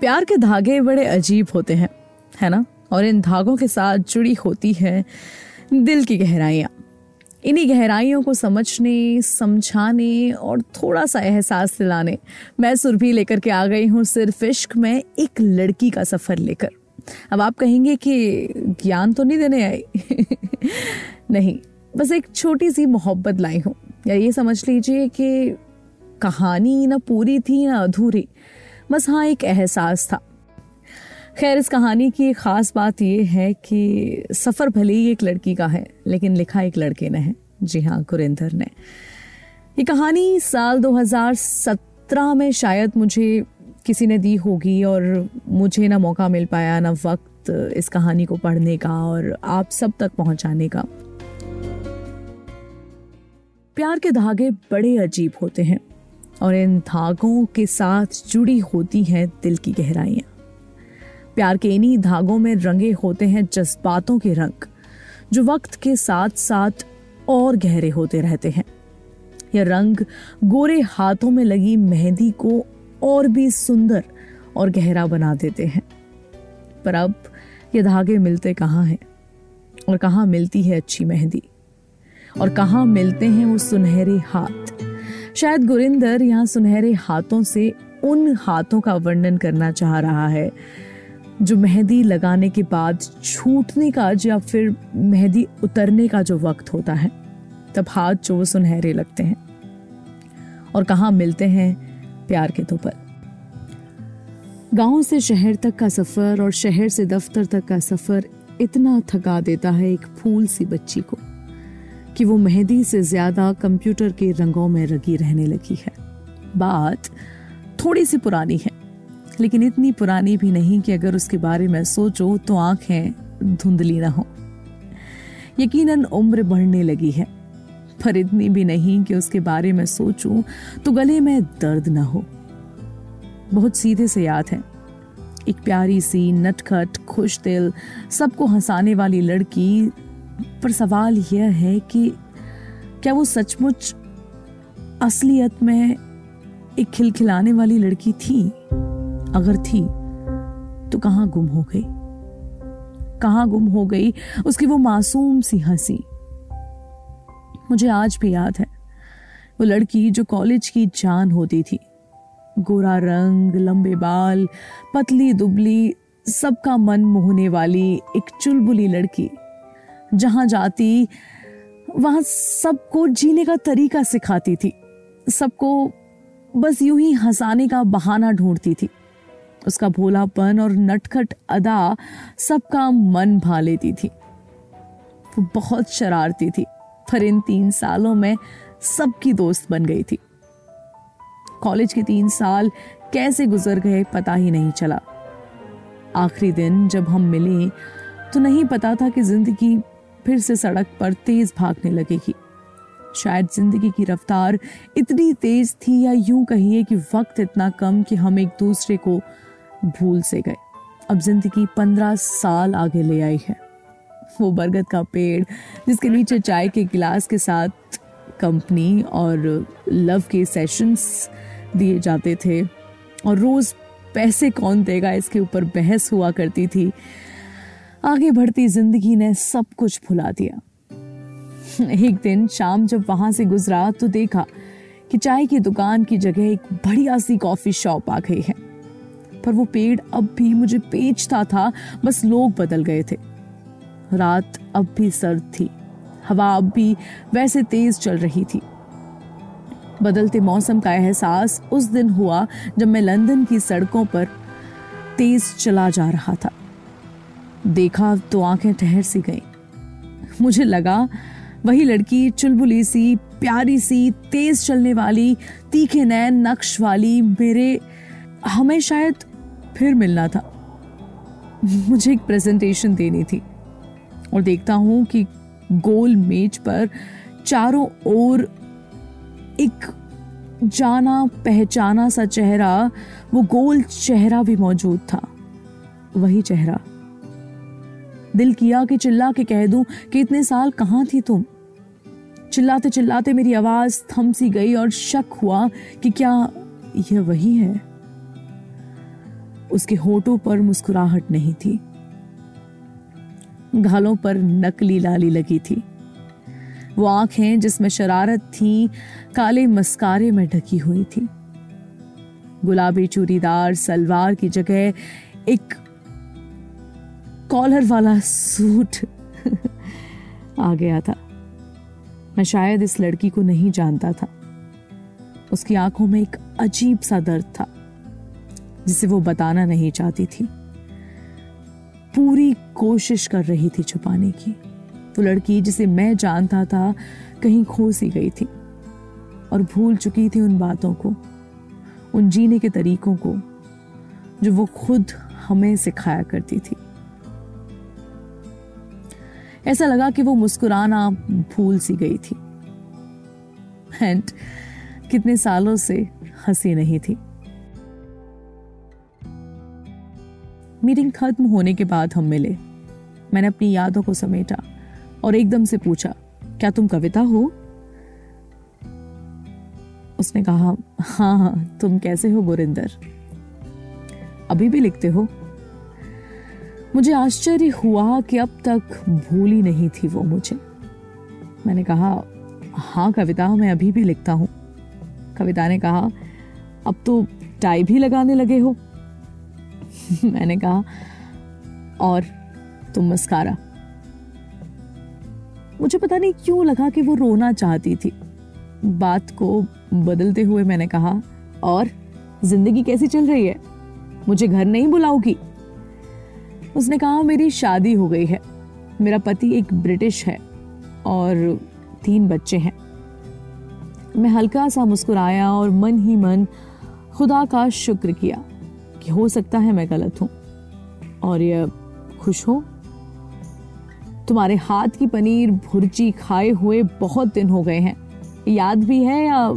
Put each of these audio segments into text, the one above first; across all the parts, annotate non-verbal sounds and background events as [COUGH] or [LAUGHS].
प्यार के धागे बड़े अजीब होते हैं, है ना? और इन धागों के साथ जुड़ी होती है दिल की गहराइयाँ। इन्हीं गहराइयों को समझने, समझाने और थोड़ा सा एहसास दिलाने मैं सुरभि लेकर के आ गई हूँ सिर्फ़ इश्क में एक लड़की का सफ़र लेकर। अब आप कहेंगे कि ज्ञान तो नहीं देने आई? [LAUGHS] नहीं, बस एक छोटी सी मोहब्बत लाई हूँ। या ये समझ लीजिए कि कहानी ना पूरी थी ना अधूरी। बस हाँ एक एहसास था। खैर, इस कहानी की ख़ास बात यह है कि सफ़र भले ही एक लड़की का है, लेकिन लिखा एक लड़के ने है। जी हाँ गुरिंदर ने। ये कहानी साल 2017 में शायद मुझे किसी ने दी होगी और मुझे ना मौका मिल पाया, ना वक्त इस कहानी को पढ़ने का और आप सब तक पहुँचाने का। प्यार के धागे बड़े अजीब होते हैं। और इन धागों के साथ जुड़ी होती हैं दिल की गहराइयाँ। प्यार के इन्हीं धागों में रंगे होते हैं जज्बातों के रंग, जो वक्त के साथ साथ और गहरे होते रहते हैं। यह रंग गोरे हाथों में लगी मेहंदी को और भी सुंदर और गहरा बना देते हैं। पर अब ये धागे मिलते कहाँ हैं? और कहाँ मिलती है अच्छी मेहंदी? और कहाँ मिलते हैं वो सुनहरे हाथ? शायद गुरिंदर यहाँ सुनहरे हाथों से उन हाथों का वर्णन करना चाह रहा है, जो मेहंदी लगाने के बाद छूटने का या फिर मेहंदी उतरने का जो वक्त होता है, तब हाथ जो वो सुनहरे लगते हैं। और कहाँ मिलते हैं प्यार के दो पल गाँव से शहर तक का सफ़र और शहर से दफ्तर तक का सफ़र इतना थका देता है एक फूल सी बच्ची को। कि वो मेहंदी से ज़्यादा कंप्यूटर के रंगों में रगी रहने लगी है। बात थोड़ी सी पुरानी है, लेकिन इतनी पुरानी भी नहीं कि अगर उसके बारे में सोचो तो आँखें धुंधली ना हो। यकीनन उम्र बढ़ने लगी है, पर इतनी भी नहीं कि उसके बारे में सोचूं तो गले में दर्द ना हो। बहुत सीधे से याद है, एक प्यारी सी नटखट, खुश दिल, सबको हंसाने वाली लड़की पर सवाल यह है कि क्या वो सचमुच असलियत में एक खिलखिलाने वाली लड़की थी? अगर थी तो कहाँ गुम हो गई? कहाँ गुम हो गई? उसकी वो मासूम सी हँसी। मुझे आज भी याद है, वो लड़की जो कॉलेज की जान होती थी। गोरा रंग, लंबे बाल, पतली दुबली, सबका मन मोहने वाली एक चुलबुली लड़की। जहाँ जाती, वहाँ सबको जीने का तरीका सिखाती थी। सबको बस यूँ ही हंसाने का बहाना ढूंढती थी। उसका भोलापन और नटखट अदा सबका मन भा लेती थी। वो बहुत शरारती थी। पर इन तीन सालों में सबकी दोस्त बन गई थी। कॉलेज के तीन साल कैसे गुजर गए पता ही नहीं चला। आखिरी दिन जब हम मिले तो नहीं पता था कि ज़िंदगी फिर से सड़क पर तेज भागने लगेगी। शायद ज़िंदगी की रफ्तार इतनी तेज थी या यूँ कहिए कि वक्त इतना कम कि हम एक दूसरे को भूल से गए। अब ज़िंदगी पंद्रह साल आगे ले आई है। वो बरगद का पेड़ जिसके नीचे चाय के गिलास के साथ कंपनी और लव के सेशंस दिए जाते थे। और रोज पैसे कौन देगा इसके ऊपर बहस हुआ करती थी। आगे बढ़ती ज़िंदगी ने सब कुछ भुला दिया। एक दिन शाम जब वहाँ से गुजरा तो देखा कि चाय की दुकान की जगह एक बढ़िया सी कॉफ़ी शॉप आ गई है। पर वो पेड़ अब भी मुझे बेचता था, बस लोग बदल गए थे। रात अब भी सर्द थी, हवा अब भी वैसे तेज चल रही थी। बदलते मौसम का एहसास उस दिन हुआ जब मैं लंदन की सड़कों पर तेज चला जा रहा था। देखा तो आँखें ठहर सी गई। मुझे लगा, वही लड़की चुलबुली सी, प्यारी सी, तेज चलने वाली, तीखे नैन नक्श वाली, मेरे, हमें शायद फिर मिलना था। मुझे एक प्रेजेंटेशन देनी थी और देखता हूँ कि गोल मेज पर चारों ओर एक जाना पहचाना सा चेहरा, वो गोल चेहरा भी मौजूद था। वही चेहरा दिल किया कि चिल्ला के कह दूँ कि इतने साल कहाँ थी तुम? चिल्लाते चिल्लाते मेरी आवाज़ थम सी गई और शक हुआ कि क्या यह वही है। उसके होठों पर मुस्कुराहट नहीं थी। गालों पर नकली लाली लगी थी। वो आँखें जिसमें शरारत थी, काले मस्कारे में ढकी हुई थी। गुलाबी चूड़ीदार सलवार की जगह एक कॉलर वाला सूट। आ गया था मैं शायद इस लड़की को नहीं जानता था। उसकी आँखों में एक अजीब सा दर्द था, जिसे वो बताना नहीं चाहती थी। पूरी कोशिश कर रही थी छुपाने की। तो लड़की जिसे मैं जानता था, कहीं खो सी गई थी और भूल चुकी थी उन बातों को, उन जीने के तरीकों को, जो वो खुद हमें सिखाया करती थी। ऐसा लगा कि वो मुस्कुराना भूल सी गई थी। एंड कितने सालों से हँसी नहीं थी। मीटिंग खत्म होने के बाद हम मिले। मैंने अपनी यादों को समेटा और एकदम से पूछा, क्या तुम कविता हो? उसने कहा हाँ हाँ तुम कैसे हो, गुरिंदर? अभी भी लिखते हो? मुझे आश्चर्य हुआ कि अब तक भूली नहीं थी वो मुझे। मैंने कहा हाँ कविता, मैं अभी भी लिखता हूँ। कविता ने कहा, अब तो टाई भी लगाने लगे हो। [LAUGHS] मैंने कहा, और तुम मस्कारा। मुझे पता नहीं क्यों लगा कि वो रोना चाहती थी। बात को बदलते हुए मैंने कहा, और ज़िंदगी कैसी चल रही है? मुझे घर नहीं बुलाओगी? उसने कहा, मेरी शादी हो गई है। मेरा पति एक ब्रिटिश है और तीन बच्चे हैं। मैं हल्का सा मुस्कुराया और मन ही मन खुदा का शुक्र किया कि हो सकता है मैं गलत हूँ। और यह खुश हो। तुम्हारे हाथ की पनीर भुर्जी खाए हुए बहुत दिन हो गए हैं। याद भी है या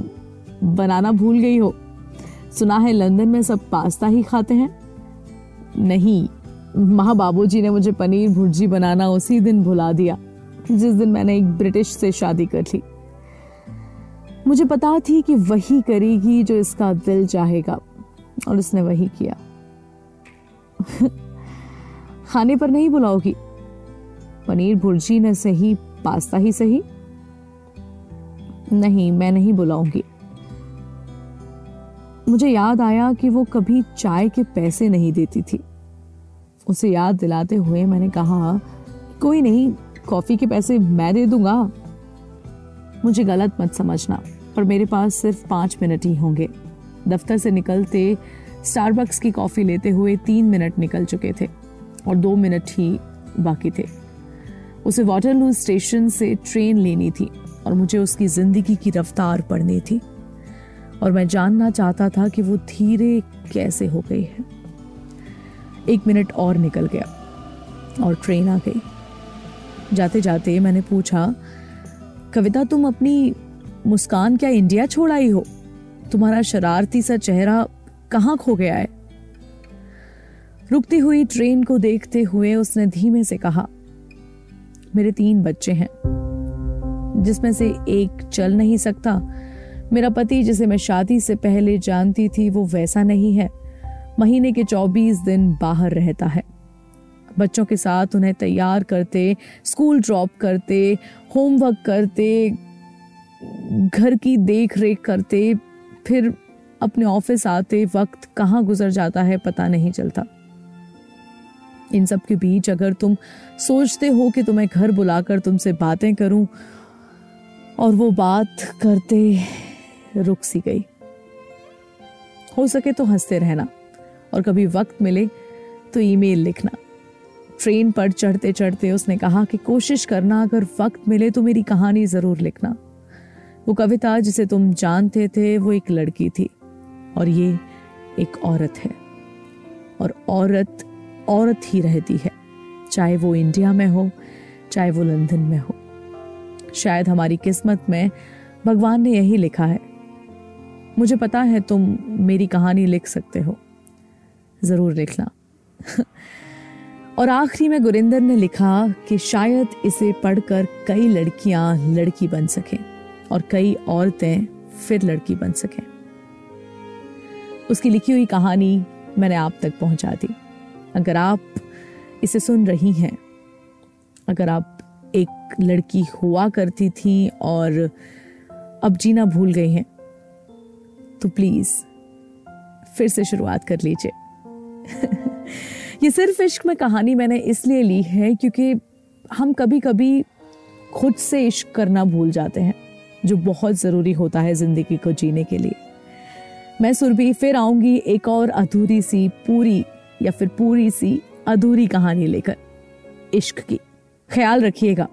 बनाना भूल गई हो? सुना है लंदन में सब पास्ता ही खाते हैं? नहीं। माँ बाबूजी ने मुझे पनीर भुर्जी बनाना उसी दिन भुला दिया, जिस दिन मैंने एक ब्रिटिश से शादी कर ली। मुझे पता थी कि वही करेगी जो इसका दिल चाहेगा, और उसने वही किया। [LAUGHS] खाने पर नहीं बुलाओगी। पनीर भुर्जी न सही, पास्ता ही सही? नहीं, मैं नहीं बुलाऊँगी। मुझे याद आया कि वो कभी चाय के पैसे नहीं देती थी। उसे याद दिलाते हुए मैंने कहा, कोई नहीं, कॉफ़ी के पैसे मैं दे दूँगा। मुझे गलत मत समझना, पर मेरे पास सिर्फ़ पाँच मिनट ही होंगे। दफ्तर से निकलते स्टारबक्स की कॉफ़ी लेते हुए तीन मिनट निकल चुके थे, और दो मिनट ही बाकी थे। उसे वाटरलू स्टेशन से ट्रेन लेनी थी, और मुझे उसकी ज़िंदगी की रफ्तार पढ़नी थी। और मैं जानना चाहता था कि वो धीरे कैसे हो गई है। एक मिनट और निकल गया और ट्रेन आ गई। जाते जाते मैंने पूछा, कविता, तुम अपनी मुस्कान क्या इंडिया छोड़ आई हो? तुम्हारा शरारती सा चेहरा कहाँ खो गया है? रुकती हुई ट्रेन को देखते हुए उसने धीमे से कहा, मेरे तीन बच्चे हैं, जिसमें से एक चल नहीं सकता। मेरा पति, जिसे मैं शादी से पहले जानती थी, वो वैसा नहीं है। महीने के चौबीस दिन बाहर रहता है। बच्चों के साथ उन्हें तैयार करते स्कूल ड्रॉप करते होमवर्क करते, घर की देख रेख करते, फिर अपने ऑफ़िस आते, वक्त कहाँ गुजर जाता है पता नहीं चलता। इन सब के बीच अगर तुम सोचते हो कि तुम्हें घर बुलाकर तुमसे बातें करूँ, और वो बात करते रुक सी गई। हो सके तो हँसते रहना। और कभी वक्त मिले तो ईमेल लिखना। ट्रेन पर चढ़ते चढ़ते उसने कहा कि कोशिश करना, अगर वक्त मिले तो मेरी कहानी ज़रूर लिखना। वो कविता जिसे तुम जानते थे, वो एक लड़की थी और ये एक औरत है। और औरत औरत ही रहती है, चाहे वो इंडिया में हो, चाहे वो लंदन में हो। शायद हमारी किस्मत में भगवान ने यही लिखा है। मुझे पता है तुम मेरी कहानी लिख सकते हो। ज़रूर लिखना [LAUGHS] और आखिरी में गुरिंदर ने लिखा कि शायद इसे पढ़कर कई लड़कियाँ लड़की बन सकें और कई औरतें फिर लड़की बन सकें। उसकी लिखी हुई कहानी मैंने आप तक पहुँचा दी। अगर आप इसे सुन रही हैं, अगर आप एक लड़की हुआ करती थी और अब जीना भूल गई हैं तो प्लीज़ फिर से शुरुआत कर लीजिए। ये सिर्फ़ इश्क में कहानी मैंने इसलिए ली है क्योंकि हम कभी कभी खुद से इश्क करना भूल जाते हैं, जो बहुत ज़रूरी होता है ज़िंदगी को जीने के लिए। मैं सुरभि, फिर आऊँगी एक और अधूरी सी पूरी या फिर पूरी सी अधूरी कहानी लेकर, इश्क की। ख्याल रखिएगा।